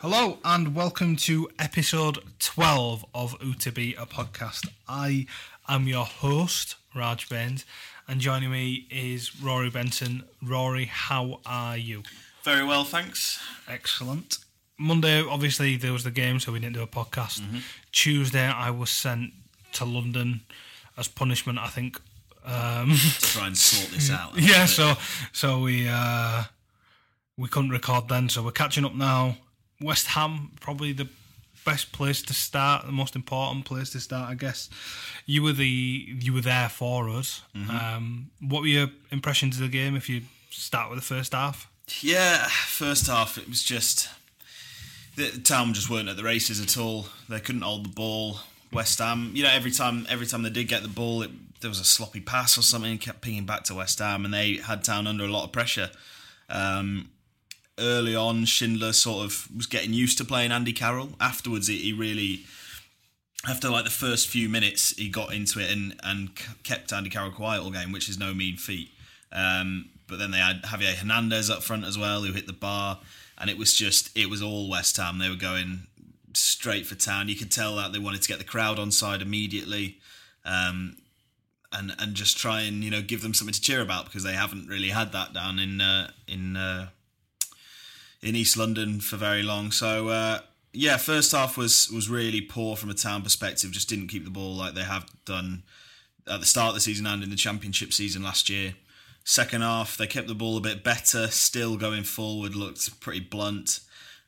Hello and welcome to episode 12 of Utabi, a podcast. I am your host, Raj Bains, and joining me is Rory Benson. Rory, how are you? Very well, thanks. Excellent. Monday, obviously, there was the game, so we didn't do a podcast. Tuesday, I was sent to London as punishment, I think. Um, To try and sort this out. yeah, so so we uh, we couldn't record then, so we're catching up now. West Ham, probably the best place to start, the most important place to start, I guess. You were the you were there for us. Um, what were your impressions of the game? If you start with the first half, Yeah, first half it was just the town just weren't at the races at all. They couldn't hold the ball. West Ham, you know, every time every time they did get the ball, it, there was a sloppy pass or something, kept pinging back to West Ham, and they had town under a lot of pressure. Um, early on, Schindler sort of was getting used to playing Andy Carroll. Afterwards, he, he really after like the first few minutes, he got into it and and kept Andy Carroll quiet all game, which is no mean feat. Um, but then they had Javier Hernandez up front as well, who hit the bar, and it was just it was all West Ham. They were going straight for town. You could tell that they wanted to get the crowd on side immediately, um, and and just try and you know give them something to cheer about because they haven't really had that down in uh, in uh, in East London for very long. So uh, yeah, first half was was really poor from a town perspective. Just didn't keep the ball like they have done at the start of the season and in the championship season last year. Second half, they kept the ball a bit better. Still going forward, looked pretty blunt.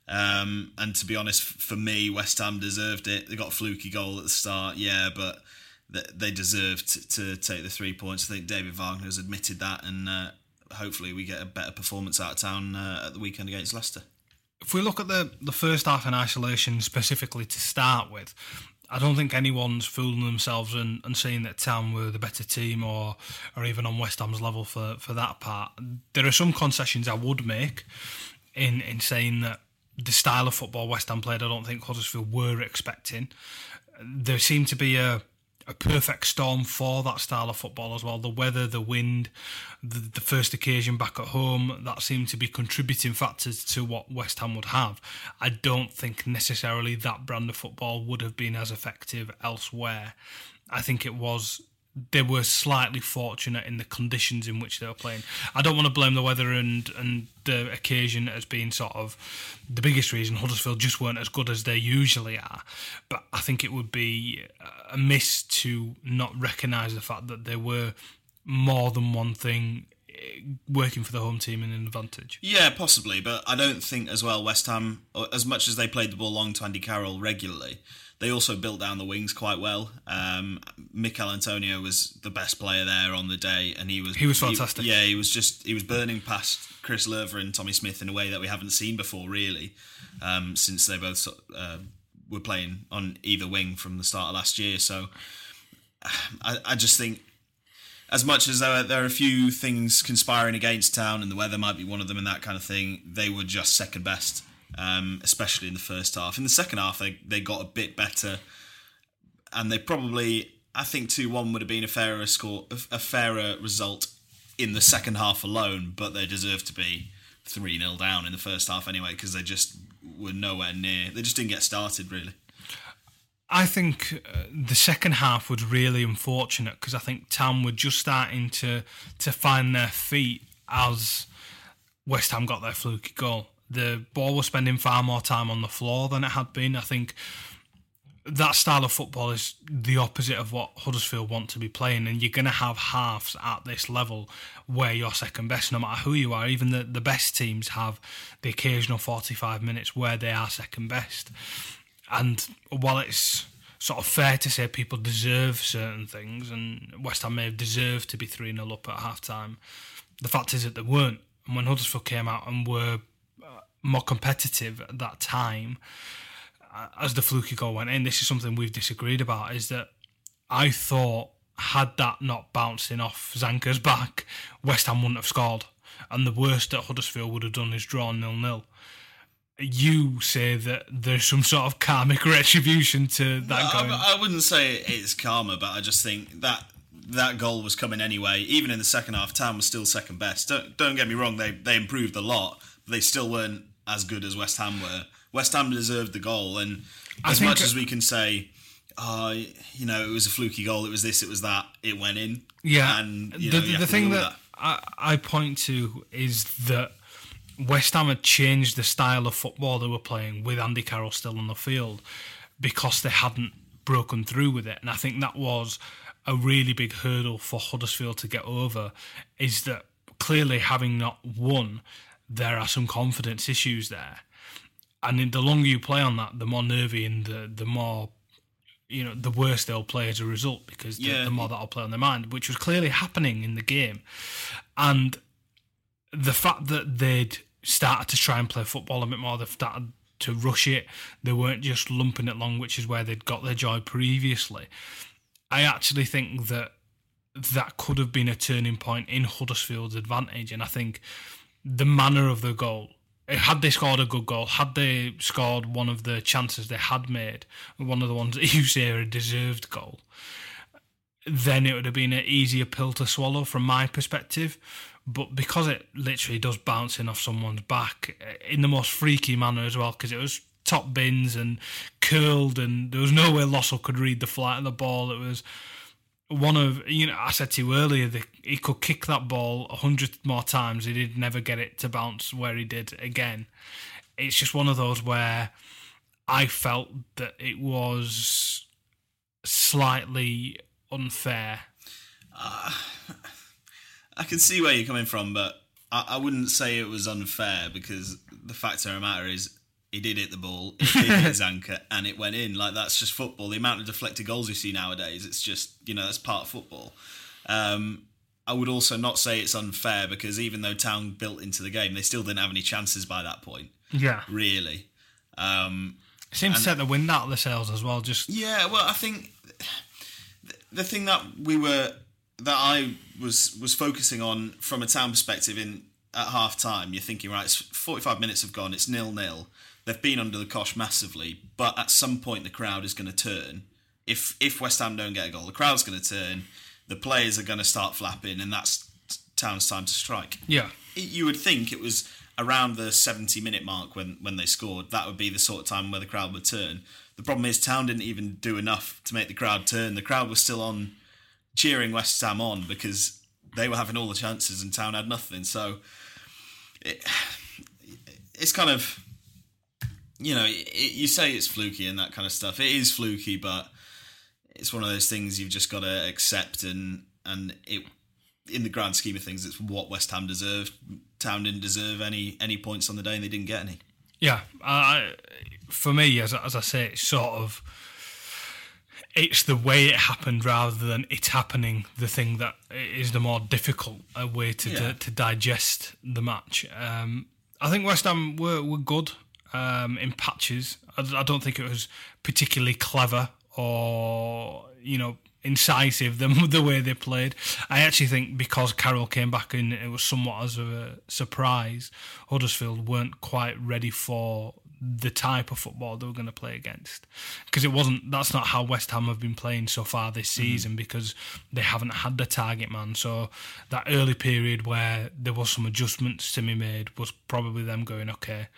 Um, and to be honest, for me, West Ham deserved it. They got a fluky goal at the start, yeah, but they deserved to take the three points. I think David Wagner has admitted that, and uh, hopefully we get a better performance out of town uh, at the weekend against Leicester. if we look at the the first half in isolation specifically to start with, I don't think anyone's fooling themselves and, and saying that Town were the better team or or even on West Ham's level for, for that part. There are some concessions I would make in in saying that the style of football West Ham played, I don't think Huddersfield were expecting. There seemed to be a a perfect storm for that style of football as well. The weather, the wind, the, the first occasion back at home, that seemed to be contributing factors to what West Ham would have. I don't think necessarily that brand of football would have been as effective elsewhere. I think it was they were slightly fortunate in the conditions in which they were playing. I don't want to blame the weather and and the occasion as being sort of the biggest reason Huddersfield just weren't as good as they usually are. But I think it would be a miss to not recognise the fact that there were more than one thing eh, working for the home team in an advantage. Yeah, possibly, but I don't think as well West Ham, as much as they played the ball long to Andy Carroll regularly, they also built down the wings quite well. Um, Michail Antonio was the best player there on the day, and he was He was fantastic. yeah, he was just he was burning past Chris Löwe and Tommy Smith in a way that we haven't seen before, really, um, since they both uh, were playing on either wing from the start of last year. So I, I just think as much as there are, there are a few things conspiring against town and the weather might be one of them and that kind of thing, they were just second best, um, especially in the first half. In the second half, they, they got a bit better and they probably, I think 2 1 would have been a fairer score, a fairer result in the second half alone, but they deserved to be 3 0 down in the first half anyway because they just were nowhere near. They just didn't get started really. I think uh, the second half was really unfortunate because I think Tam were just starting to to find their feet as West Ham got their fluky goal. The ball was spending far more time on the floor than it had been. I think that style of football is the opposite of what Huddersfield want to be playing, and you're going to have halves at this level where you're second best, no matter who you are. Even the, the best teams have the occasional 45 minutes where they are second best. And while it's sort of fair to say people deserve certain things, and West Ham may have deserved to be 3 0 up at half time. The fact is that they weren't. And when Huddersfield came out and were more competitive at that time, as the fluky goal went in, this is something we've disagreed about, is that I thought had that not bounced in off Zanka's back, West Ham wouldn't have scored. And the worst that Huddersfield would have done is draw nil nil. You say that there's some sort of karmic retribution to that I. I wouldn't say it's karma, but I just think that that goal was coming anyway. Even in the second half, Town was still second best. Don't don't get me wrong; they they improved a lot, but they still weren't as good as West Ham were. West Ham deserved the goal, and as much as we can say, oh, you know, it was a fluky goal, it was this, it was that, it went in. Yeah, and you the, know, the have thing deal that, I, I point to is that West Ham had changed the style of football they were playing with Andy Carroll still on the field because they hadn't broken through with it, and I think that was a really big hurdle for Huddersfield to get over. Is that clearly having not won, there are some confidence issues there, and the longer you play on that, the more nervy and the the more you know, the worse they'll play as a result because the, Yeah. the more that'll play on their mind, which was clearly happening in the game. And the fact that they'd started to try and play football a bit more, they've started to rush it, they weren't just lumping it along, which is where they'd got their joy previously. I actually think that that could have been a turning point in Huddersfield's advantage. And I think the manner of the goal, had they scored a good goal, had they scored one of the chances they had made, one of the ones that you say are a deserved goal, then it would have been an easier pill to swallow from my perspective. But because it literally does bounce in off someone's back in the most freaky manner as well, because it was top bins and curled, and there was no way Lössl could read the flight of the ball. It was one of you know I said to you earlier that he could kick that ball a hundred more times. He did never get it to bounce where he did again. It's just one of those where I felt that it was slightly unfair. Uh, I can see where you're coming from, but I, I wouldn't say it was unfair because the fact of the matter is he did hit the ball, he did hit Zanka, and it went in. Like that's just football. The amount of deflected goals you see nowadays, it's just you know that's part of football. Um, I would also not say it's unfair because even though Town built into the game, they still didn't have any chances by that point, Yeah, really. Um, it seemed to set the wind out of the sails as well. Just yeah, well, I think th- the thing that we were that I was was focusing on from a town perspective in at half time, you're thinking, right, it's 45 minutes have gone, it's nil nil. They've been under the cosh massively, but at some point the crowd is going to turn. If if West Ham don't get a goal, the crowd's going to turn. The players are going to start flapping, and that's Town's time to strike yeah, it- you would think it was around the 70 minute mark when, when they scored. That would be the sort of time where the crowd would turn. The problem is, Town didn't even do enough to make the crowd turn. The crowd was still on cheering West Ham on because they were having all the chances and Town had nothing. So it, it's kind of, you know, it, you say it's fluky and that kind of stuff. It is fluky, but it's one of those things you've just got to accept and and it in the grand scheme of things, it's what West Ham deserved. Town didn't deserve any any points on the day, and they didn't get any. yeah. I, for me, as as I say, it's sort of it's the way it happened rather than it happening. The thing that is the more difficult uh, way to Yeah. to, to digest the match. Um, I think West Ham were were good um, in patches. I, I don't think it was particularly clever or you know incisive the, the way they played. I actually think because Carroll came back and it was somewhat as a surprise, Huddersfield weren't quite ready for the type of football they were going to play against because it wasn't that's not how West Ham have been playing so far this season because they haven't had the target man so that early period where there was some adjustments to be made was probably them going okay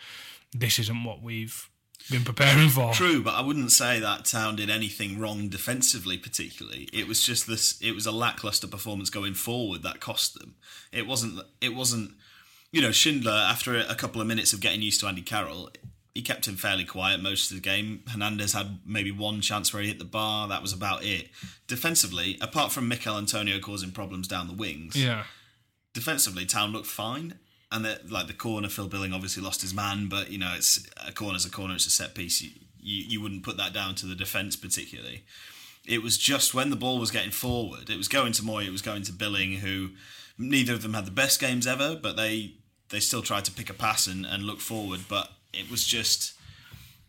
this isn't what we've been preparing for True, but I wouldn't say that Town did anything wrong defensively, particularly. It was just this. It was a lackluster performance going forward that cost them. It wasn't. It wasn't. You know, Schindler after a couple of minutes of getting used to Andy Carroll. He kept him fairly quiet most of the game. Hernandez had maybe one chance where he hit the bar. That was about it. Defensively, apart from Michail Antonio causing problems down the wings, yeah defensively, Town looked fine. And like the corner, Phil Billing obviously lost his man, but you know it's a corner's a corner. It's a set piece. You, you, you wouldn't put that down to the defence particularly. It was just when the ball was getting forward, it was going to Mooy, it was going to Billing, who neither of them had the best games ever, but they they still tried to pick a pass and, and look forward. But it was just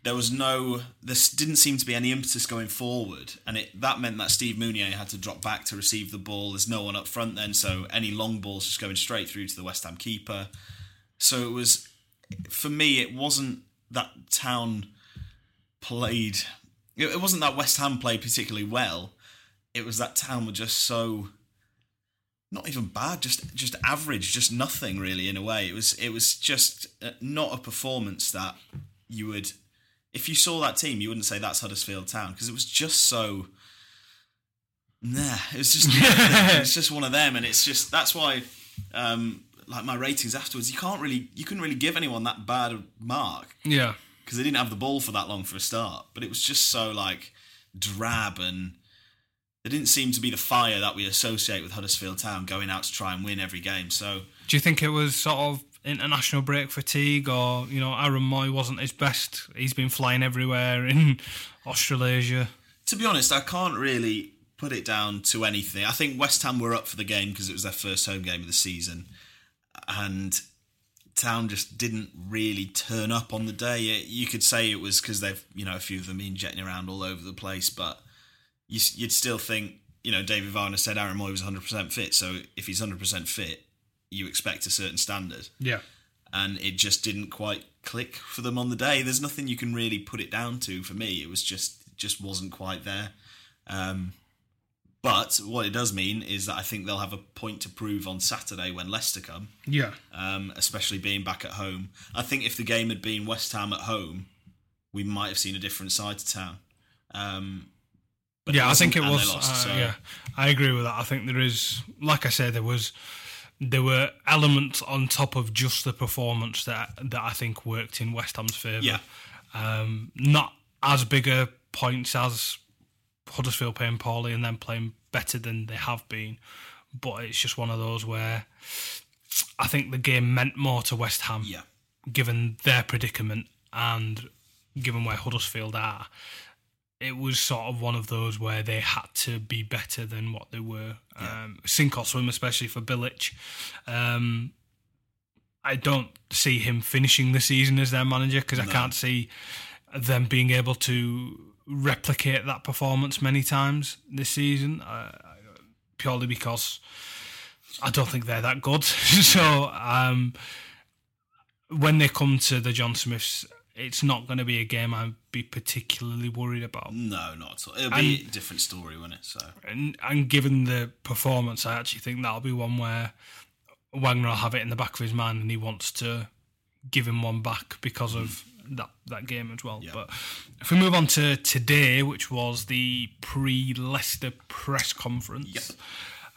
there was no there didn't seem to be any impetus going forward and it that meant that Steve Mounié had to drop back to receive the ball. There's no one up front then so any long balls just going straight through to the West Ham keeper. So it was for me it wasn't that town played it wasn't that West Ham played particularly well. It was that town were just so not even bad just just average just nothing really in a way. It was it was just uh, not a performance that you would if you saw that team, you wouldn't say that's Huddersfield Town because it was just so. Nah, it was just it's just one of them, and it's just that's why, um, like my ratings afterwards, you can't really you couldn't really give anyone that bad a mark Yeah. because they didn't have the ball for that long for a start, but it was just so like drab and. There didn't seem to be the fire that we associate with Huddersfield Town going out to try and win every game. So Do you think it was sort of international break fatigue, or you know, Aaron Mooy wasn't his best? He's been flying everywhere in Australasia. To be honest, I can't really put it down to anything. I think West Ham were up for the game because it was their first home game of the season, and Town just didn't really turn up on the day. You could say it was because they've, you know, a few of them been jetting around all over the place, but you, would still think, you know, David Wagner said Aaron Mooy was 100% fit, so if he's 100% fit, you expect a certain standard. Yeah. And it just didn't quite click for them on the day. There's nothing you can really put it down to for me. It was just just wasn't quite there. Um, but what it does mean is that I think they'll have a point to prove on Saturday when Leicester come, Yeah. um, especially being back at home. I think if the game had been West Ham at home, we might have seen a different side to town. Um, but yeah, I think it was. lost, uh, so- Yeah, I agree with that. I think there is, like I said, there was, there were elements on top of just the performance that that I think worked in West Ham's favour. Yeah. um, not as big a points as Huddersfield playing poorly and then playing better than they have been, but it's just one of those where I think the game meant more to West Ham Yeah. given their predicament and given where Huddersfield are, it was sort of one of those where they had to be better than what they were. Um, sink or swim, especially for Bilic. Um, I don't see him finishing the season as their manager because I can't see them being able to replicate that performance many times this season. Uh, purely because I don't think they're that good. so um, when they come to the John Smiths, it's not going to be a game I'd be particularly worried about. No, not at all. It'll be a different story, won't it? So And, and given the performance, I actually think that'll be one where Wagner will have it in the back of his mind and he wants to give him one back because of that, that game as well. Yeah. But if we move on to today, which was the pre Leicester press conference. Yep.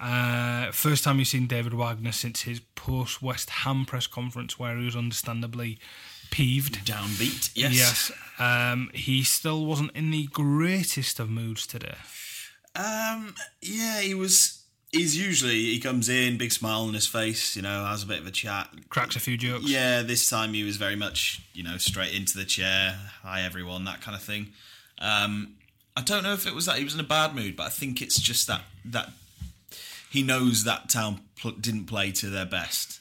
Uh, first time you've seen David Wagner since his post West Ham press conference, where he was understandably peeved. downbeat. Yes. Yes, um, he still wasn't in the greatest of moods today. Um. Yeah, he was. He's usually he comes in, big smile on his face, you know, has a bit of a chat. Cracks a few jokes. Yeah, this time he was very much, you know, straight into the chair. Hi everyone, that kind of thing. Um, I don't know if it was that he was in a bad mood, but I think it's just that that he knows that town pl- didn't play to their best.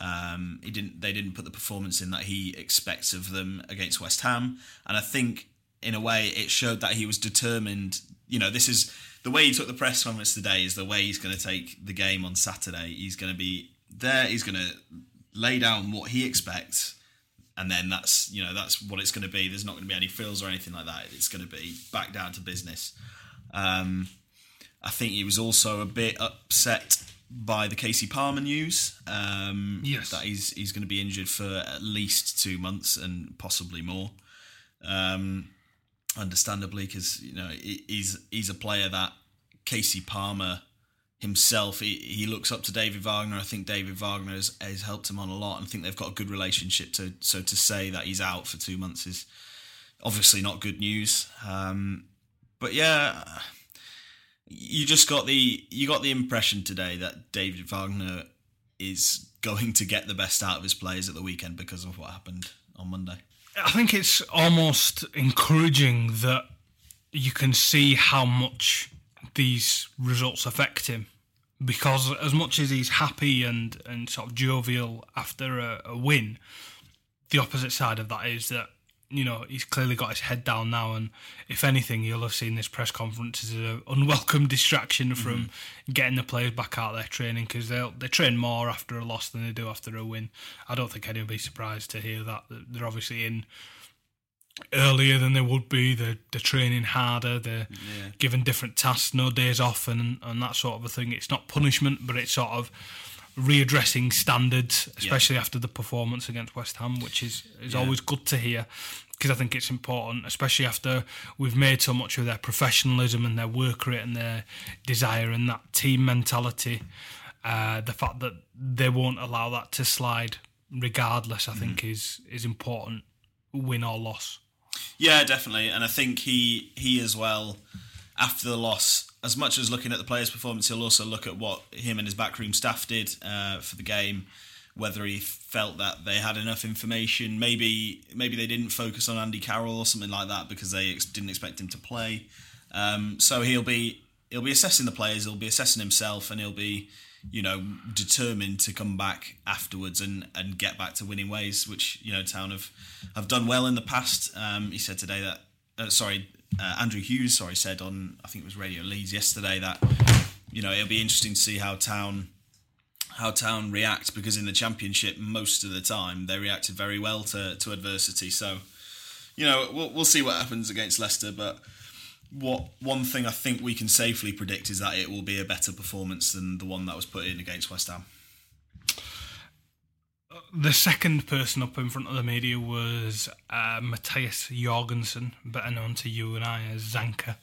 Um, he didn't. They didn't put the performance in that he expects of them against West Ham, and I think in a way it showed that he was determined. You know, this is the way he took the press conference today. Is the way he's going to take the game on Saturday. He's going to be there. He's going to lay down what he expects, and then that's you know that's what it's going to be. There's not going to be any frills or anything like that. It's going to be back down to business. Um, I think he was also a bit upset by the Kasey Palmer news. Um, Yes. that he's he's going to be injured for at least two months and possibly more. Um, understandably, because you know he's he's a player that Kasey Palmer himself he, he looks up to David Wagner. I think David Wagner has, has helped him on a lot, and I think they've got a good relationship. To so to say that he's out for two months is obviously not good news. Um, but yeah, you just got the you got the impression today that David Wagner is going to get the best out of his players at the weekend because of what happened on Monday. I think it's almost encouraging that you can see how much these results affect him. Because as much as he's happy and, and sort of jovial after a, a win, the opposite side of that is that you know, he's clearly got his head down now, and if anything, you'll have seen this press conference as an unwelcome distraction from mm-hmm. getting the players back out there training because they they train more after a loss than they do after a win. I don't think anyone will be surprised to hear that. They're obviously in earlier than they would be. They're, they're training harder. They're yeah. given different tasks, no days off, and and that sort of a thing. It's not punishment, but it's sort of readdressing standards, especially yeah. after the performance against West Ham, which is is yeah. always good to hear because I think it's important, especially after we've made so much of their professionalism and their work rate and their desire and that team mentality. Uh, the fact that they won't allow that to slide, regardless, I mm. think is is important, win or loss. Yeah, definitely, and I think he he as well after the loss as much as looking at the players' performance, he'll also look at what him and his backroom staff did uh, for the game. Whether he felt that they had enough information, maybe maybe they didn't focus on Andy Carroll or something like that because they ex- didn't expect him to play. Um, so he'll be he'll be assessing the players, he'll be assessing himself, and he'll be you know determined to come back afterwards and and get back to winning ways, which you know Town have have done well in the past. Um, he said today that uh, sorry uh, Andrew Hughes, sorry, said on I think it was Radio Leeds yesterday that you know it'll be interesting to see how Town how Town react because in the Championship most of the time they reacted very well to to adversity. So you know we'll we'll see what happens against Leicester, but what one thing I think we can safely predict is that it will be a better performance than the one that was put in against West Ham the second person up in front of the media was uh, Mathias Jorgensen, better known to you and I as Zanka.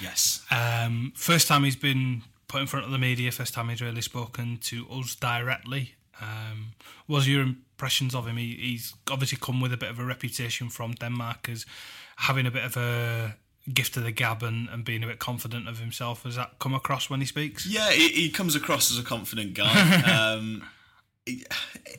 Yes. Um, first time he's been put in front of the media, first time he's really spoken to us directly. Um, was your impressions of him? He, he's obviously come with a bit of a reputation from Denmark as having a bit of a gift of the gab and, and being a bit confident of himself. Has that come across when he speaks? Yeah, he, he comes across as a confident guy. um,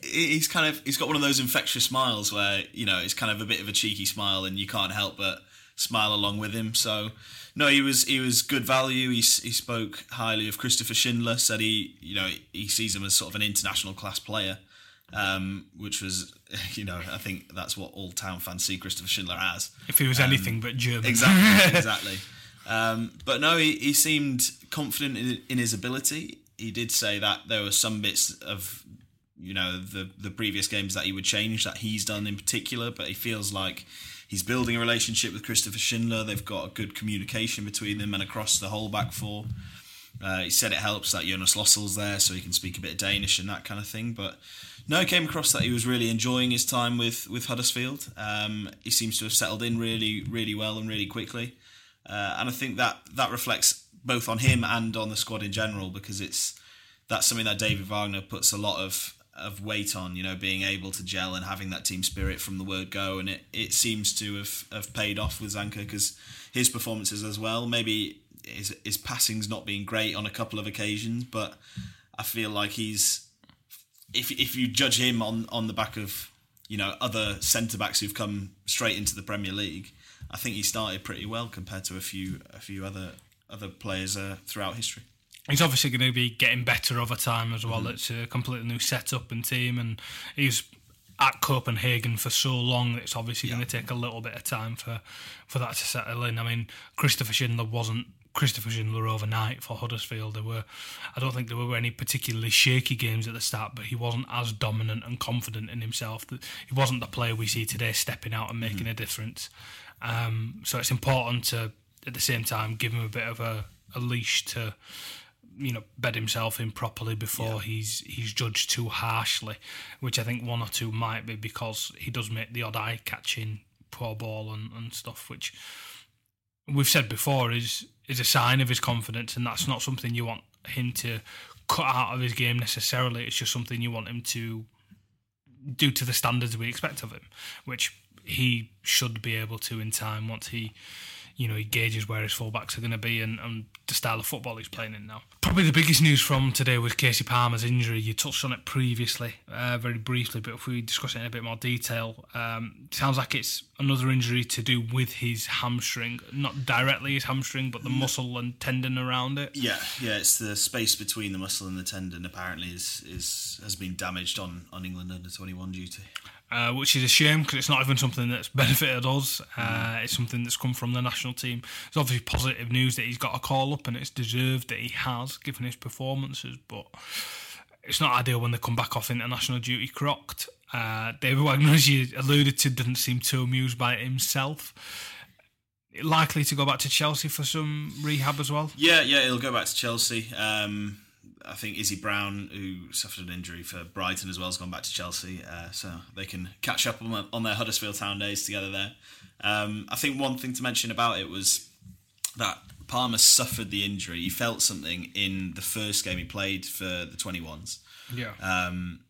he's kind of he's got one of those infectious smiles where you know it's kind of a bit of a cheeky smile and you can't help but smile along with him. So no, he was he was good value. He he spoke highly of Christopher Schindler. Said he you know he sees him as sort of an international class player, um, which was you know I think that's what all town fans see Christopher Schindler as. If he was um, anything but German, exactly, exactly. Um, but no, he, he seemed confident in, in his ability. He did say that there were some bits of you know the the previous games that he would change that he's done in particular, but he feels like he's building a relationship with Christopher Schindler. They've got a good communication between them and across the whole back four. Uh, he said it helps that Jonas Lössl's there, so he can speak a bit of Danish and that kind of thing. But no, it came across that he was really enjoying his time with with Huddersfield. Um, he seems to have settled in really, really well and really quickly, uh, and I think that that reflects both on him and on the squad in general because it's that's something that David Wagner puts a lot of of weight on, you know, being able to gel and having that team spirit from the word go. And it, it seems to have, have paid off with Zanka because his performances as well, maybe his, his passing's not been great on a couple of occasions, but I feel like he's, if, if you judge him on, on the back of, you know, other centre backs who've come straight into the Premier League, I think he started pretty well compared to a few a few other other players uh, throughout history he's obviously going to be getting better over time as well. Mm-hmm. It's a completely new setup and team, and he's at Copenhagen for so long. that It's obviously yeah. going to take a little bit of time for for that to settle in. I mean, Christopher Schindler wasn't Christopher Schindler overnight for Huddersfield. There were, I don't think there were any particularly shaky games at the start, but he wasn't as dominant and confident in himself. That he wasn't the player we see today, stepping out and making mm-hmm. a difference. Um, so it's important to, at the same time, give him a bit of a, a leash to you know bed himself in properly before yeah. he's he's judged too harshly, which I think one or two might be because he does make the odd eye catching poor ball and, and stuff, which we've said before is is a sign of his confidence, and that's not something you want him to cut out of his game necessarily. It's just something you want him to do to the standards we expect of him, which he should be able to in time once he you know he gauges where his fullbacks are going to be and, and the style of football he's playing in now. Probably the biggest news from today was Kasey Palmer's injury. You touched on it previously, uh, very briefly, but if we discuss it in a bit more detail, um, sounds like it's another injury to do with his hamstring, not directly his hamstring, but the muscle and tendon around it. Yeah, yeah, it's the space between the muscle and the tendon apparently is is has been damaged on on England under twenty one duty. Uh, which is a shame because it's not even something that's benefited us. Uh, it's something that's come from the national team. It's obviously positive news that he's got a call up and it's deserved that he has, given his performances, but it's not ideal when they come back off international duty crocked. Uh, David Wagner, as you alluded to, didn't seem too amused by it himself. Likely to go back to Chelsea for some rehab as well. Yeah, yeah, he'll go back to Chelsea. Um, I think Izzy Brown, who suffered an injury for Brighton as well, has gone back to Chelsea, uh, so they can catch up on, on, their Huddersfield Town days together there. Um, I think one thing to mention about it was that Palmer suffered the injury. He felt something in the first game he played for the 21s. Yeah. Um,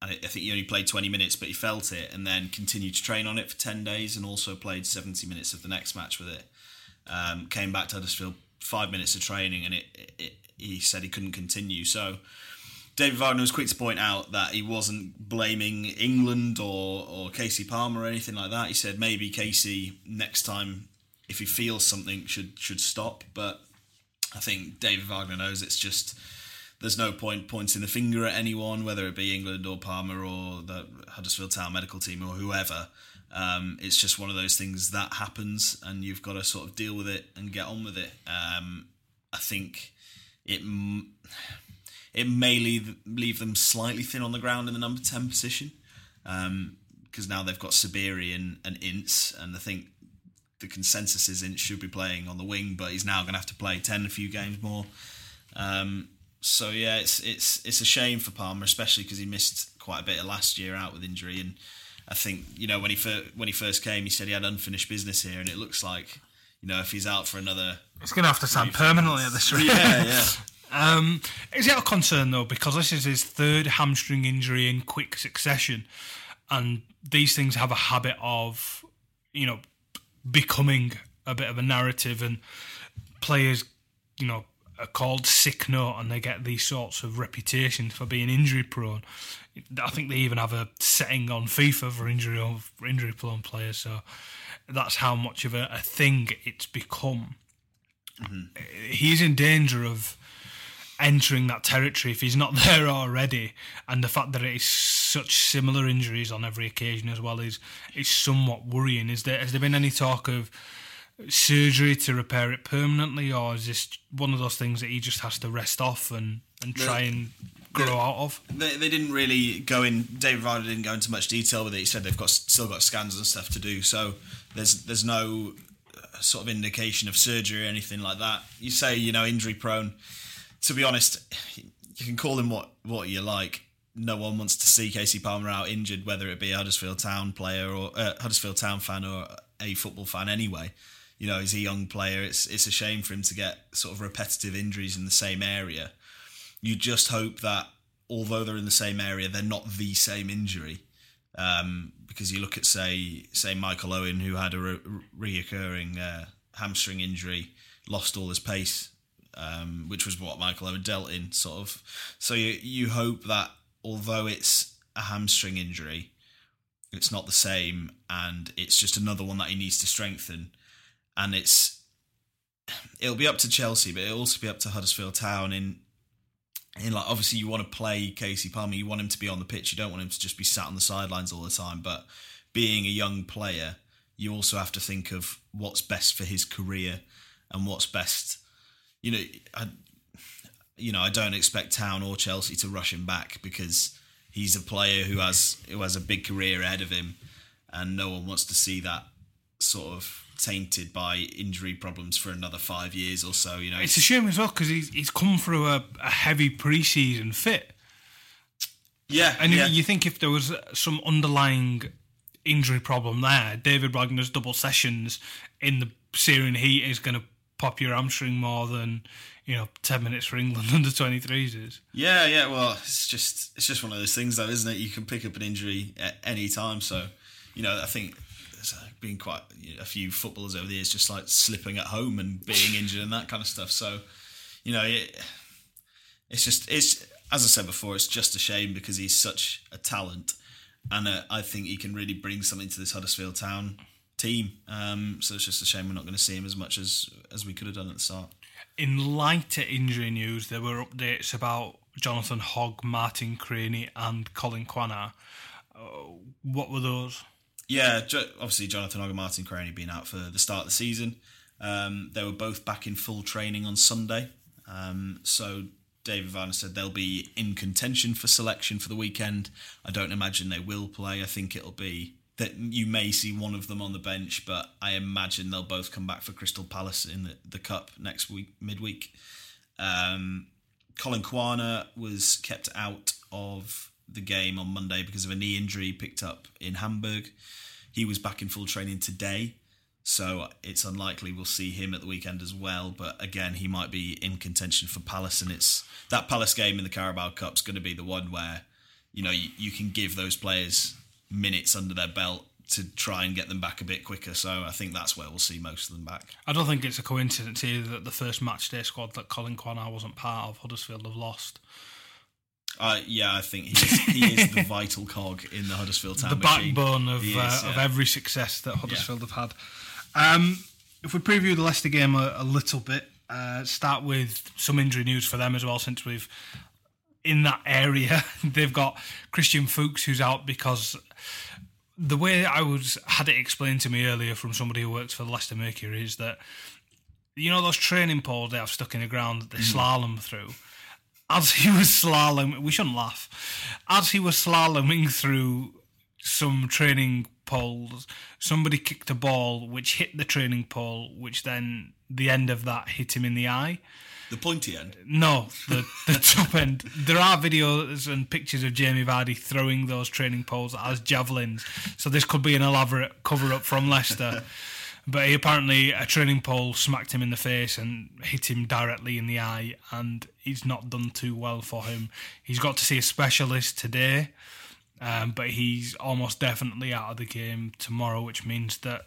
and I think he only played 20 minutes, but he felt it and then continued to train on it for 10 days and also played 70 minutes of the next match with it. Um, came back to Huddersfield, five minutes of training, and it, it he said he couldn't continue. So David Wagner was quick to point out that he wasn't blaming England or, or Kasey Palmer or anything like that. He said maybe Kasey next time, if he feels something, should should stop. But I think David Wagner knows it's just there's no point pointing the finger at anyone, whether it be England or Palmer or the Huddersfield Town medical team or whoever. Um, it's just one of those things that happens, and you've got to sort of deal with it and get on with it. Um, I think it it may leave leave them slightly thin on the ground in the number ten position because um, now they've got Sabiri and, and Ince, and I think the consensus is Ince should be playing on the wing, but he's now going to have to play ten a few games more. Um, so yeah, it's it's it's a shame for Palmer, especially because he missed quite a bit of last year out with injury, and I think you know when he fir- when he first came, he said he had unfinished business here, and it looks like you know, if he's out for another, he's going to have to sign permanently at this rate. Yeah, yeah. um, is it a concern though because this is his third hamstring injury in quick succession, and these things have a habit of, you know, becoming a bit of a narrative, and players, you know, are called sick note, and they get these sorts of reputations for being injury prone. I think they even have a setting on FIFA for injury for injury prone players. So that's how much of a, a thing it's become. Mm-hmm. He's in danger of entering that territory if he's not there already. And the fact that it is such similar injuries on every occasion as well is is somewhat worrying. Is there has there been any talk of surgery to repair it permanently, or is this one of those things that he just has to rest off and, and try and grow out of? They, they didn't really go in. David Ryder didn't go into much detail with it. He said they've got still got scans and stuff to do. So there's there's no uh, sort of indication of surgery or anything like that. You say you know injury prone. To be honest, you can call him what what you like. No one wants to see Kasey Palmer out injured, whether it be a Huddersfield Town player or uh, Huddersfield Town fan or a football fan. Anyway, you know he's a young player. It's it's a shame for him to get sort of repetitive injuries in the same area. You just hope that although they're in the same area, they're not the same injury. Um, because you look at say say Michael Owen who had a re- reoccurring uh, hamstring injury, lost all his pace, um, which was what Michael Owen dealt in, sort of. So you you hope that although it's a hamstring injury, it's not the same, and it's just another one that he needs to strengthen, and it's it'll be up to Chelsea, but it'll also be up to Huddersfield Town in in like obviously you want to play Kasey Palmer, you want him to be on the pitch, you don't want him to just be sat on the sidelines all the time. But being a young player, you also have to think of what's best for his career and what's best. You know, I, you know, I don't expect Town or Chelsea to rush him back because he's a player who has who has a big career ahead of him, and no one wants to see that sort of tainted by injury problems for another five years or so. You know, it's a shame as well because he's he's come through a, a heavy preseason fit. Yeah, and yeah. you think if there was some underlying injury problem there, David Wagner's double sessions in the Syrian heat is going to pop your hamstring more than you know ten minutes for England under twenty threes is. Yeah, yeah. Well, it's just it's just one of those things, though, isn't it? You can pick up an injury at any time, so you know I think there's uh, been quite a few footballers over the years just like slipping at home and being injured and that kind of stuff. So, you know, it, it's just it's as I said before, it's just a shame because he's such a talent, and uh, I think he can really bring something to this Huddersfield Town team. Um, so it's just a shame we're not going to see him as much as as we could have done at the start. In lighter injury news, there were updates about Jonathan Hogg, Martin Cranie, and Collin Quaner. Uh, what were those? Yeah, obviously Jonathan Hogg and Martin Cranie being out for the start of the season. Um, they were both back in full training on Sunday. Um, so David Wagner said they'll be in contention for selection for the weekend. I don't imagine they will play. I think it'll be that you may see one of them on the bench, but I imagine they'll both come back for Crystal Palace in the, the cup next week, midweek. Um, Collin Quaner was kept out of the game on Monday because of a knee injury picked up in Hamburg. He was back in full training today, so it's unlikely we'll see him at the weekend as well. But again, he might be in contention for Palace, and it's that Palace game in the Carabao Cup is going to be the one where you know you, you can give those players minutes under their belt to try and get them back a bit quicker. So I think that's where we'll see most of them back. I don't think it's a coincidence either that the first match day squad that Collin Quaner wasn't part of Huddersfield have lost. Uh, yeah, I think he is, he is the vital cog in the Huddersfield Town The machine. backbone of, uh, is, of every success that Huddersfield have had. Um, if we preview the Leicester game a, a little bit, uh, start with some injury news for them as well, since we've in that area they've got Christian Fuchs who's out because the way I was had it explained to me earlier from somebody who works for the Leicester Mercury is that you know those training poles they have stuck in the ground that they slalom through. As he was slalom, we shouldn't laugh. As he was slaloming through some training poles, somebody kicked a ball which hit the training pole, which then the end of that hit him in the eye. The pointy end. No, the, the top end. There are videos and pictures of Jamie Vardy throwing those training poles as javelins. So this could be an elaborate cover up from Leicester. But he apparently a training pole smacked him in the face and hit him directly in the eye, and he's not done too well for him. He's got to see a specialist today, um, but he's almost definitely out of the game tomorrow, which means that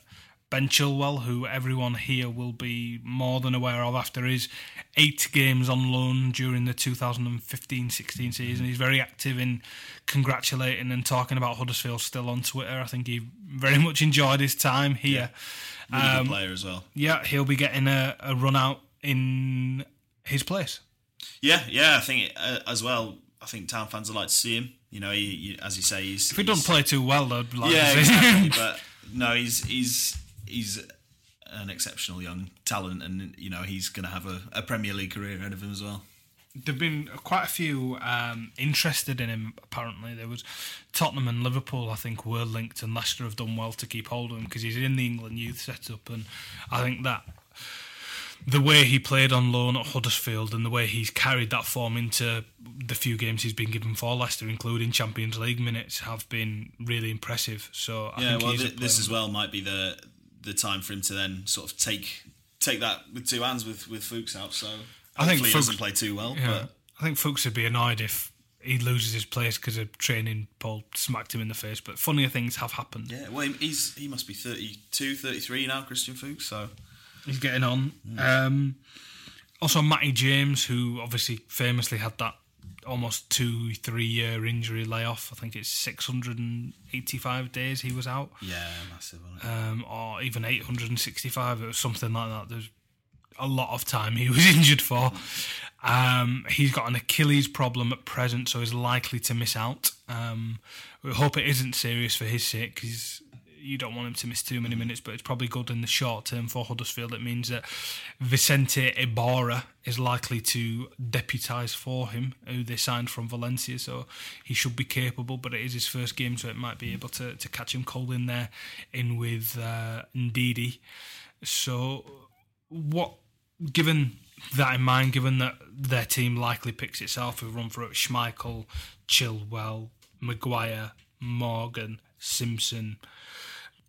Ben Chilwell, who everyone here will be more than aware of after his eight games on loan during the 2015-16 season. He's very active in congratulating and talking about Huddersfield still on Twitter. I think he very much enjoyed his time here. Really Um, player as well. Yeah, he'll be getting a, a run out in his place. Yeah, yeah. I think uh, as well. I think town fans would like to see him. You know, he, he, as you say, he's If he doesn't play too well, though, like yeah, to see him. exactly. but no, he's he's he's an exceptional young talent, and you know he's going to have a, a Premier League career ahead of him as well. There've been quite a few um, interested in him. Apparently, there was Tottenham and Liverpool. I think were linked, and Leicester have done well to keep hold of him because he's in the England youth setup, and I think that the way he played on loan at Huddersfield and the way he's carried that form into the few games he's been given for Leicester, including Champions League minutes, have been really impressive. So I yeah, think well, th- this as well might be the the time for him to then sort of take take that with two hands with with Fuchs out. So I think he Fuchs- doesn't play too well, Yeah, but I think Fuchs would be annoyed if he loses his place because a training pole smacked him in the face. But funnier things have happened. yeah, well, he's he must be 32, 33 now, Christian Fuchs. So He's getting on. Um, also, Matty James, who obviously famously had that almost two, three year injury layoff. I think it's 685 days he was out, yeah, massive. Um, or even 865. It was something like that. There's a lot of time he was injured for. Um, he's got an Achilles problem at present, so he's likely to miss out. Um, we hope it isn't serious for his sake, because you don't want him to miss too many minutes, but it's probably good in the short term for Huddersfield. It means that Vicente Iborra is likely to deputise for him, who they signed from Valencia, so he should be capable, but it is his first game, so it might be able to, to catch him cold in there, in with uh, Ndidi. So, what, given that in mind, given that their team likely picks itself with run through it, Schmeichel, Chilwell, Maguire, Morgan, Simpson,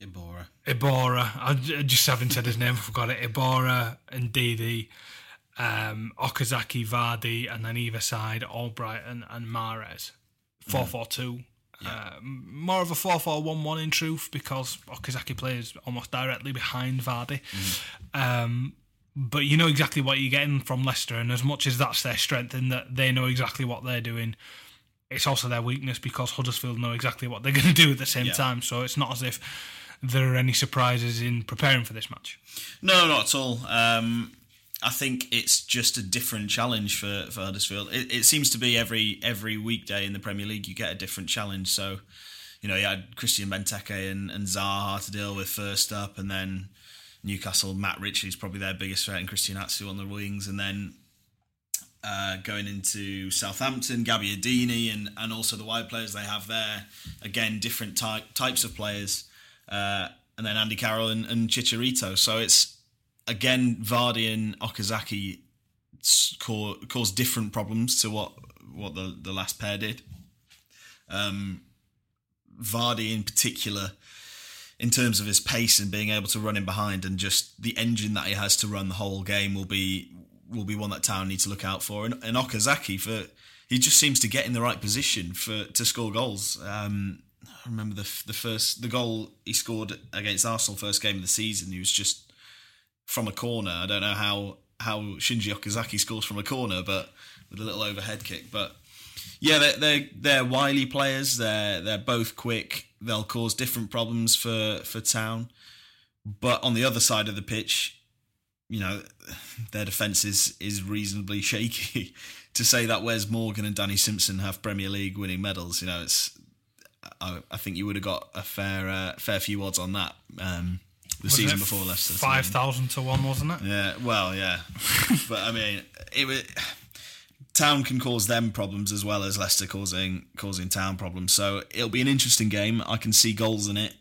Iborra. Iborra. I just haven't said his name. I forgot it. Iborra and Didi, um, Okazaki, Vardy, and then either side Albright and, and Mahrez. 4 4 2 yeah. Uh, more of a 4 4 1 1 in truth because Okazaki plays almost directly behind Vardy. Mm. Um, but you know exactly what you're getting from Leicester, and as much as that's their strength in that they know exactly what they're doing, it's also their weakness because Huddersfield know exactly what they're going to do at the same yeah. time. So it's not as if there are any surprises in preparing for this match. No, not at all. Um, I think it's just a different challenge for, for Huddersfield. It, it seems to be every every weekday in the Premier League you get a different challenge. So, you know, you had Christian Benteke and, and Zaha to deal with first up, and then Newcastle, Matt Ritchie's probably their biggest threat, and Christian Atsu on the wings, and then uh, going into Southampton, Gabbiadini, and, and also the wide players they have there. Again, different type, types of players. Uh, and then Andy Carroll and, and Chicharito. So it's, again, Vardy and Okazaki cause different problems to what, what the, the last pair did. Um, Vardy, in particular, in terms of his pace and being able to run in behind and just the engine that he has to run the whole game will be will be one that Town need to look out for. And, and Okazaki for he just seems to get in the right position for to score goals. Um, I remember the the first the goal he scored against Arsenal first game of the season. He was just from a corner. I don't know how how Shinji Okazaki scores from a corner, but with a little overhead kick. But yeah, they're they're, they're wily players. They're they're both quick. They'll cause different problems for for Town. But on the other side of the pitch, you know, their defence is is reasonably shaky. to say that Wes Morgan and Danny Simpson have Premier League winning medals, you know, it's I, I think you would have got a fair uh, fair few odds on that um, the Was season before Leicester. Five thousand to one, wasn't it? Yeah, well, yeah, but I mean, it was, Town can cause them problems as well as Leicester causing causing Town problems. So it'll be an interesting game. I can see goals in it.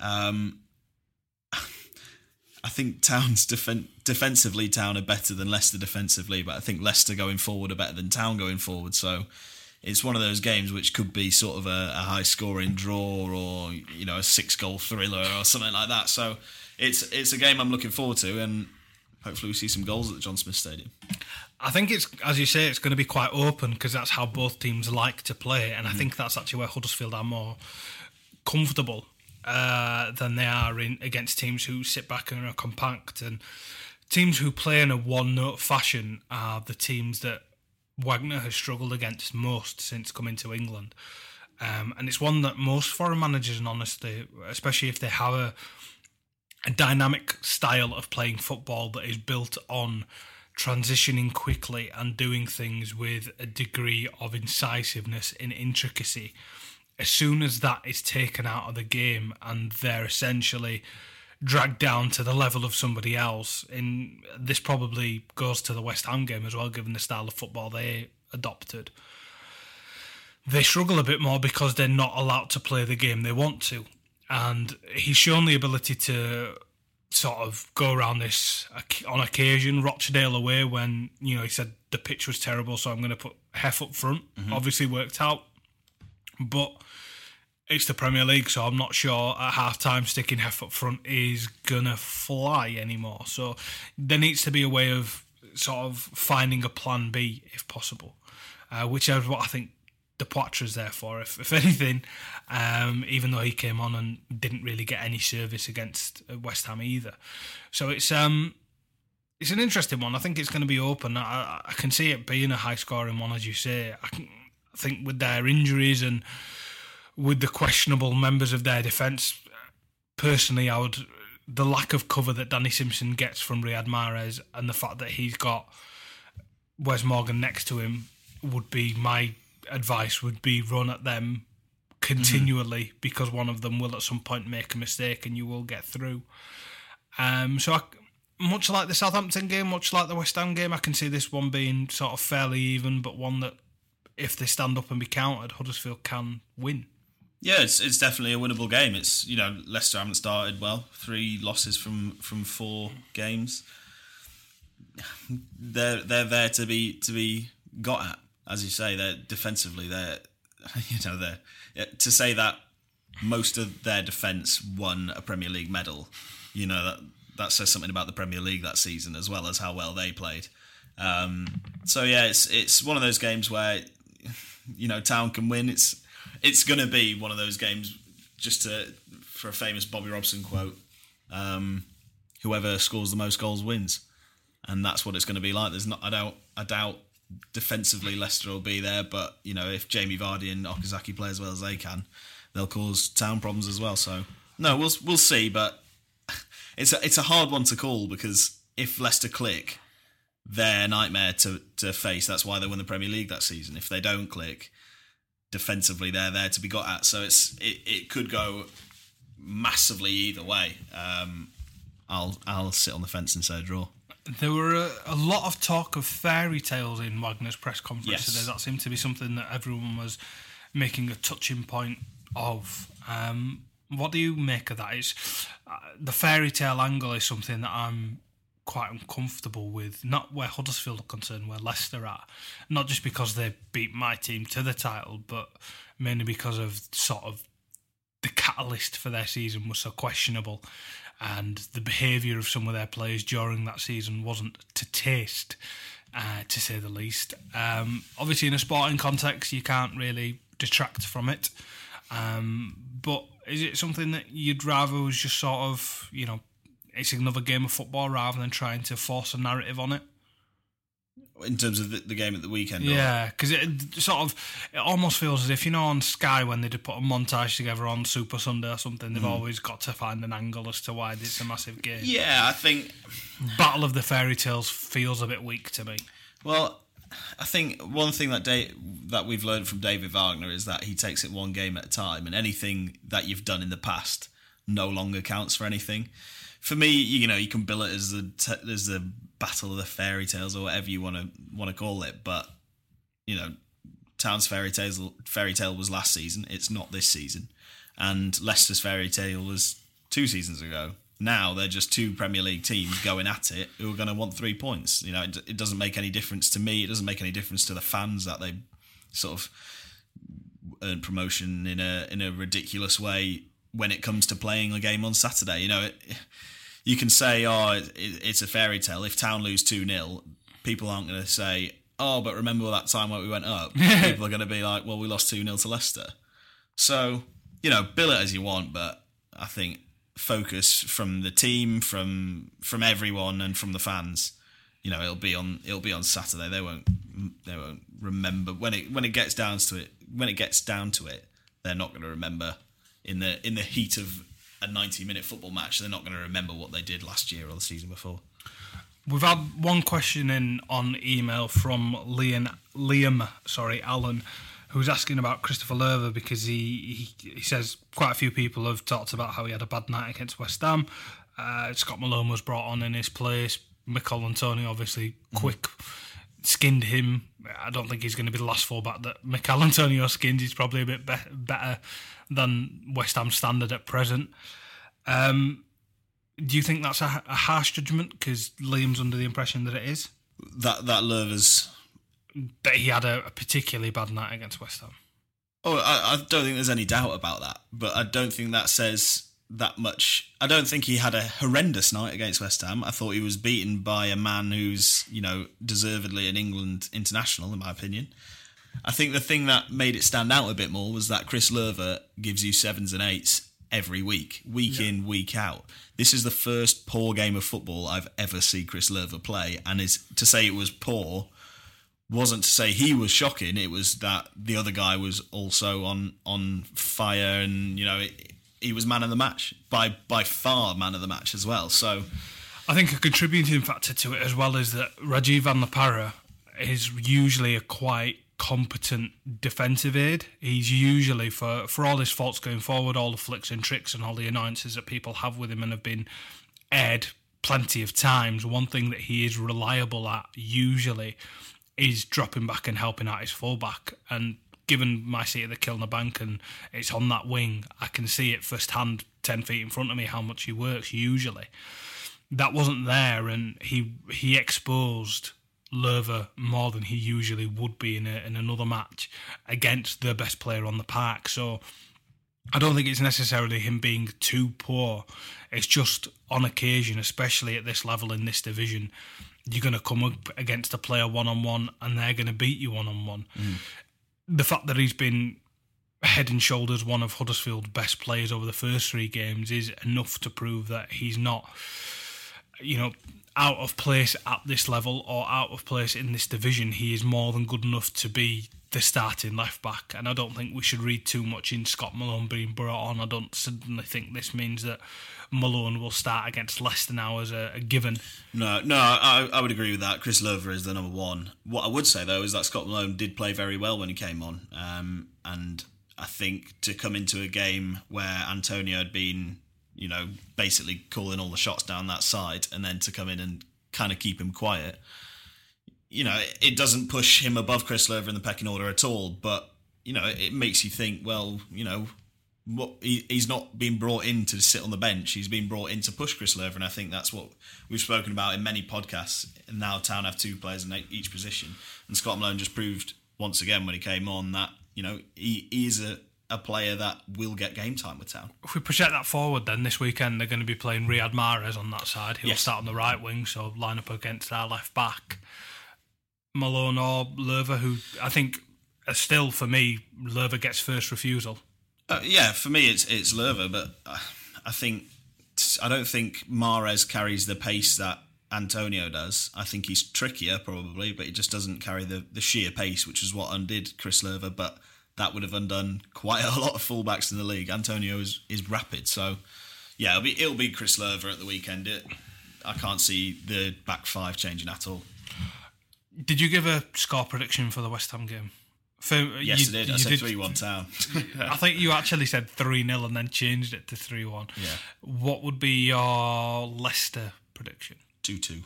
Um, I think Town's defen- defensively, Town are better than Leicester defensively, but I think Leicester going forward are better than Town going forward. So it's one of those games which could be sort of a, a high scoring draw or you know a six goal thriller or something like that. So it's it's a game I'm looking forward to, and hopefully we see some goals at the John Smith Stadium. I think it's, as you say, it's going to be quite open because that's how both teams like to play, and I think that's actually where Huddersfield are more comfortable uh, than they are in against teams who sit back and are compact. And teams who play in a one-note fashion are the teams that Wagner has struggled against most since coming to England. Um, and it's one that most foreign managers, and honestly, especially if they have a a dynamic style of playing football that is built on transitioning quickly and doing things with a degree of incisiveness and intricacy. As soon as that is taken out of the game and they're essentially dragged down to the level of somebody else, and this probably goes to the West Ham game as well, given the style of football they adopted. They struggle a bit more because they're not allowed to play the game they want to and he's shown the ability to sort of go around this on occasion. Rochdale away when you know he said the pitch was terrible, so I'm going to put Hef up front. Mm-hmm. Obviously worked out, but it's the Premier League, so I'm not sure at half time sticking Hef up front is gonna fly anymore. So there needs to be a way of sort of finding a plan B if possible, uh, which is what I think Depoitre's there for. If, if anything, um, even though he came on and didn't really get any service against uh, West Ham either. So it's um, it's an interesting one. I think it's going to be open. I, I can see it being a high scoring one, as you say. I, can, I think with their injuries and with the questionable members of their defence, personally, I would the lack of cover that Danny Simpson gets from Riyad Mahrez and the fact that he's got Wes Morgan next to him would be my advice would be run at them continually because one of them will at some point make a mistake and you will get through. Um, so I, much like the Southampton game, much like the West Ham game, I can see this one being sort of fairly even, but one that if they stand up and be countered, Huddersfield can win. Yeah, it's it's definitely a winnable game. It's you know Leicester haven't started well, three losses from from four games. They're they're there to be to be got at, as you say. They're defensively. They're you know they're to say that most of their defence won a Premier League medal. You know that that says something about the Premier League that season as well as how well they played. Um, so yeah, it's it's one of those games where you know Town can win. It's it's going to be one of those games. Just to, for a famous Bobby Robson quote, um, whoever scores the most goals wins, and that's what it's going to be like. There's not, I doubt, I doubt defensively Leicester will be there, but you know if Jamie Vardy and Okazaki play as well as they can, they'll cause town problems as well. So no, we'll we'll see, but it's a it's a hard one to call because if Leicester click, they're a nightmare to to face. That's why they won the Premier League that season. If they don't click defensively, they're there to be got at. So it's it, it could go massively either way. Um, I'll I'll sit on the fence and say a draw. There were a, a, lot of talk of fairy tales in Wagner's press conference yes. today. That seemed to be something that everyone was making a touching point of. Um, what do you make of that? It's uh, the fairy tale angle is something that I'm quite uncomfortable with. Not where Huddersfield are concerned, where Leicester are. Not just because they beat my team to the title, but mainly because of sort of the catalyst for their season was so questionable and the behaviour of some of their players during that season wasn't to taste, uh, to say the least. Um, obviously, in a sporting context, you can't really detract from it. Um, but is it something that you'd rather was just sort of, you know, it's another game of football rather than trying to force a narrative on it? in terms of the, the, game at the weekend. Yeah, because it sort of it almost feels as if you know on Sky when they did put a montage together on Super Sunday or something, they've mm. always got to find an angle as to why it's a massive game. Yeah, I think Battle of the Fairy Tales feels a bit weak to me. Well, I think one thing that that we've learned from David Wagner is that he takes it one game at a time, and anything that you've done in the past no longer counts for anything for me, you know, you can bill it as the as the battle of the fairy tales or whatever you want to want to call it. But you know, Town's fairy tales fairy tale was last season. It's not this season, and Leicester's fairy tale was two seasons ago. Now they're just two Premier League teams going at it who are going to want three points. You know, it, it doesn't make any difference to me. It doesn't make any difference to the fans that they sort of earn promotion in a in a ridiculous way when it comes to playing a game on Saturday. You know, it, you can say, oh, it, it's a fairy tale. If Town lose 2 0, people aren't going to say, oh, but remember that time when we went up? people are going to be like, well, we lost 2 0 to Leicester. So, you know, bill it as you want, but I think focus from the team, from from everyone, and from the fans. You know, it'll be on it'll be on Saturday. They won't they won't remember when it when it gets down to it. When it gets down to it, they're not going to remember in the in the heat of a 90 minute football match, they're not going to remember what they did last year or the season before. We've had one question in on email from Liam, Liam sorry, Allen, who's asking about Christopher Löwe because he, he, he says quite a few people have talked about how he had a bad night against West Ham. Uh, Scott Malone was brought on in his place. Michail Antonio obviously mm-hmm. quick skinned him. I don't think he's going to be the last fullback that Michail Antonio skinned. He's probably a bit be- better than West Ham standard at present. Um, do you think that's a, a harsh judgment? Because Liam's under the impression that it is that that Löwe's that he had a, a, particularly bad night against West Ham. Oh, I, I don't think there's any doubt about that, but I don't think that says that much. I don't think he had a horrendous night against West Ham. I thought he was beaten by a man who's, you know, deservedly an England international, in my opinion. I think the thing that made it stand out a bit more was that Chris Löwe gives you sevens and eights every week, week yeah. in, week out. This is the first poor game of football I've ever seen Chris Löwe play, and is to say it was poor wasn't to say he was shocking. It was that the other guy was also on on fire, and you know it, he was man of the match by by far man of the match as well. So. I think a contributing factor to it as well is that Rajiv Van La Parra is usually a quite competent defensive aid. He's usually for for all his faults going forward, all the flicks and tricks and all the annoyances that people have with him and have been aired plenty of times. One thing that he is reliable at usually is dropping back and helping out his fullback. And given my seat at the Kilner Bank and it's on that wing, I can see it firsthand, ten feet in front of me, how much he works usually. That wasn't there, and he he exposed Löwe more than he usually would be in, a, in another match against the best player on the park. So I don't think it's necessarily him being too poor. It's just on occasion, especially at this level in this division, you're going to come up against a player one on one and they're going to beat you one on one. The fact that he's been head and shoulders one of Huddersfield's best players over the first three games is enough to prove that he's not, you know, out of place at this level or out of place in this division. He is more than good enough to be the starting left back, and I don't think we should read too much in Scott Malone being brought on. I don't suddenly think this means that Malone will start against Leicester now as a, a given. No, no, I, I would agree with that. Chris Löwe is the number one. What I would say though is that Scott Malone did play very well when he came on, um, and I think to come into a game where Antonio had been, you know, basically calling all the shots down that side, and then to come in and kind of keep him quiet, you know, it doesn't push him above Chris Löwe in the pecking order at all. But you know, it makes you think. Well, you know, what he, he's not been brought in to sit on the bench. He's been brought in to push Chris Löwe, and I think that's what we've spoken about in many podcasts. And now Town have two players in each position, and Scott Malone just proved once again when he came on that you know he, he is a a player that will get game time with Town. If we project that forward, then this weekend they're going to be playing Riyad Mahrez on that side. He'll Yes. start on the right wing, so line up against our left back. Malone or Löwe, who I think uh, still for me, Löwe gets first refusal. Uh, yeah, for me it's it's Löwe, but uh, I think I don't think Mahrez carries the pace that Antonio does. I think he's trickier probably, but he just doesn't carry the, the sheer pace, which is what undid Chris Löwe. But that would have undone quite a lot of fullbacks in the league. Antonio is is rapid, so yeah, it'll be it'll be Chris Löwe at the weekend. It, I can't see the back five changing at all. Did you give a score prediction for the West Ham game? For, Yes, you- I did. I said three one Town. I think you actually said 3 0 and then changed it to 3 1. Yeah. What would be your Leicester prediction? two two,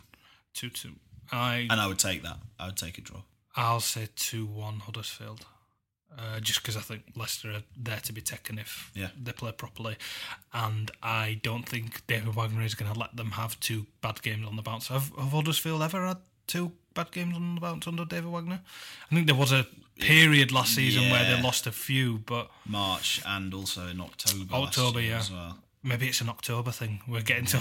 2 2. I, and I would take that. I would take a draw. I'll say 2 1 Huddersfield. Uh, just because I think Leicester are there to be taken if Yeah. they play properly. And I don't think David Wagner is going to let them have two bad games on the bounce. Have, have Huddersfield ever had two bad games on the bounce under David Wagner? I think there was a period last season where they lost a few, but March and also in October. October, yeah. As well. Maybe it's an October thing. We're getting to.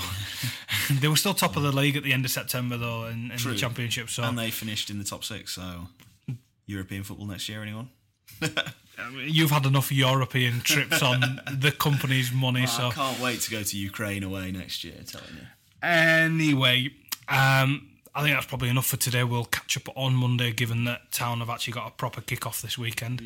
they were still top of the league at the end of September, though, in, in the championship. So And they finished in the top six. So European football next year. Anyone? you've had enough European trips on the company's money. I so can't wait to go to Ukraine away next year. Telling you. anyway, um, I think that's probably enough for today. We'll catch up on Monday, given that Town have actually got a proper kick-off this weekend.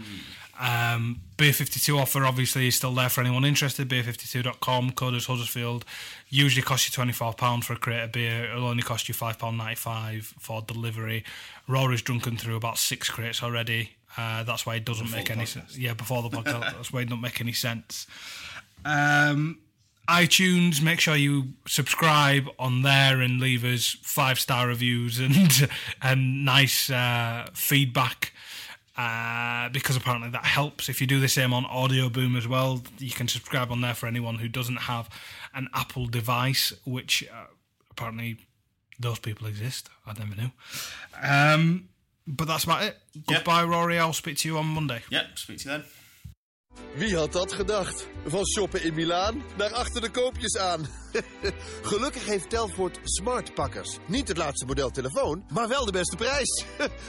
Um, Beer 52 offer obviously is still there for anyone interested. Beer52.com, code is Huddersfield. Usually costs you £24 for a crate of beer. It'll only cost you £5.95 for delivery. Rory's drunken through about six crates already. Uh, that's why it doesn't Before make any sense. Yeah, before the podcast. that's why it don't make any sense. Um, iTunes, make sure you subscribe on there and leave us five star reviews and and nice uh, feedback. Uh, because apparently that helps. If you do the same on Audio Boom as well, you can subscribe on there for anyone who doesn't have an Apple device, which uh, apparently those people exist. I never knew. Um, but that's about it. Goodbye, Rory. I'll speak to you on Monday. Yep. Speak to you then. Wie had dat gedacht? Van shoppen in Milaan naar achter de koopjes aan. Gelukkig heeft Telfort smartpakkers. Niet het laatste model telefoon, maar wel de beste prijs.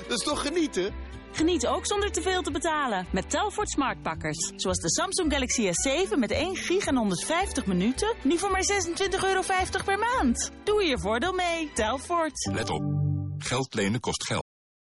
Dat is toch genieten? Geniet ook zonder te veel te betalen met Telfort Smartpakkers. Zoals de Samsung Galaxy S7 met 1 gig en 150 minuten. Nu voor maar 26,50 euro per maand. Doe je voordeel mee, Telfort. Let op. Geld lenen kost geld.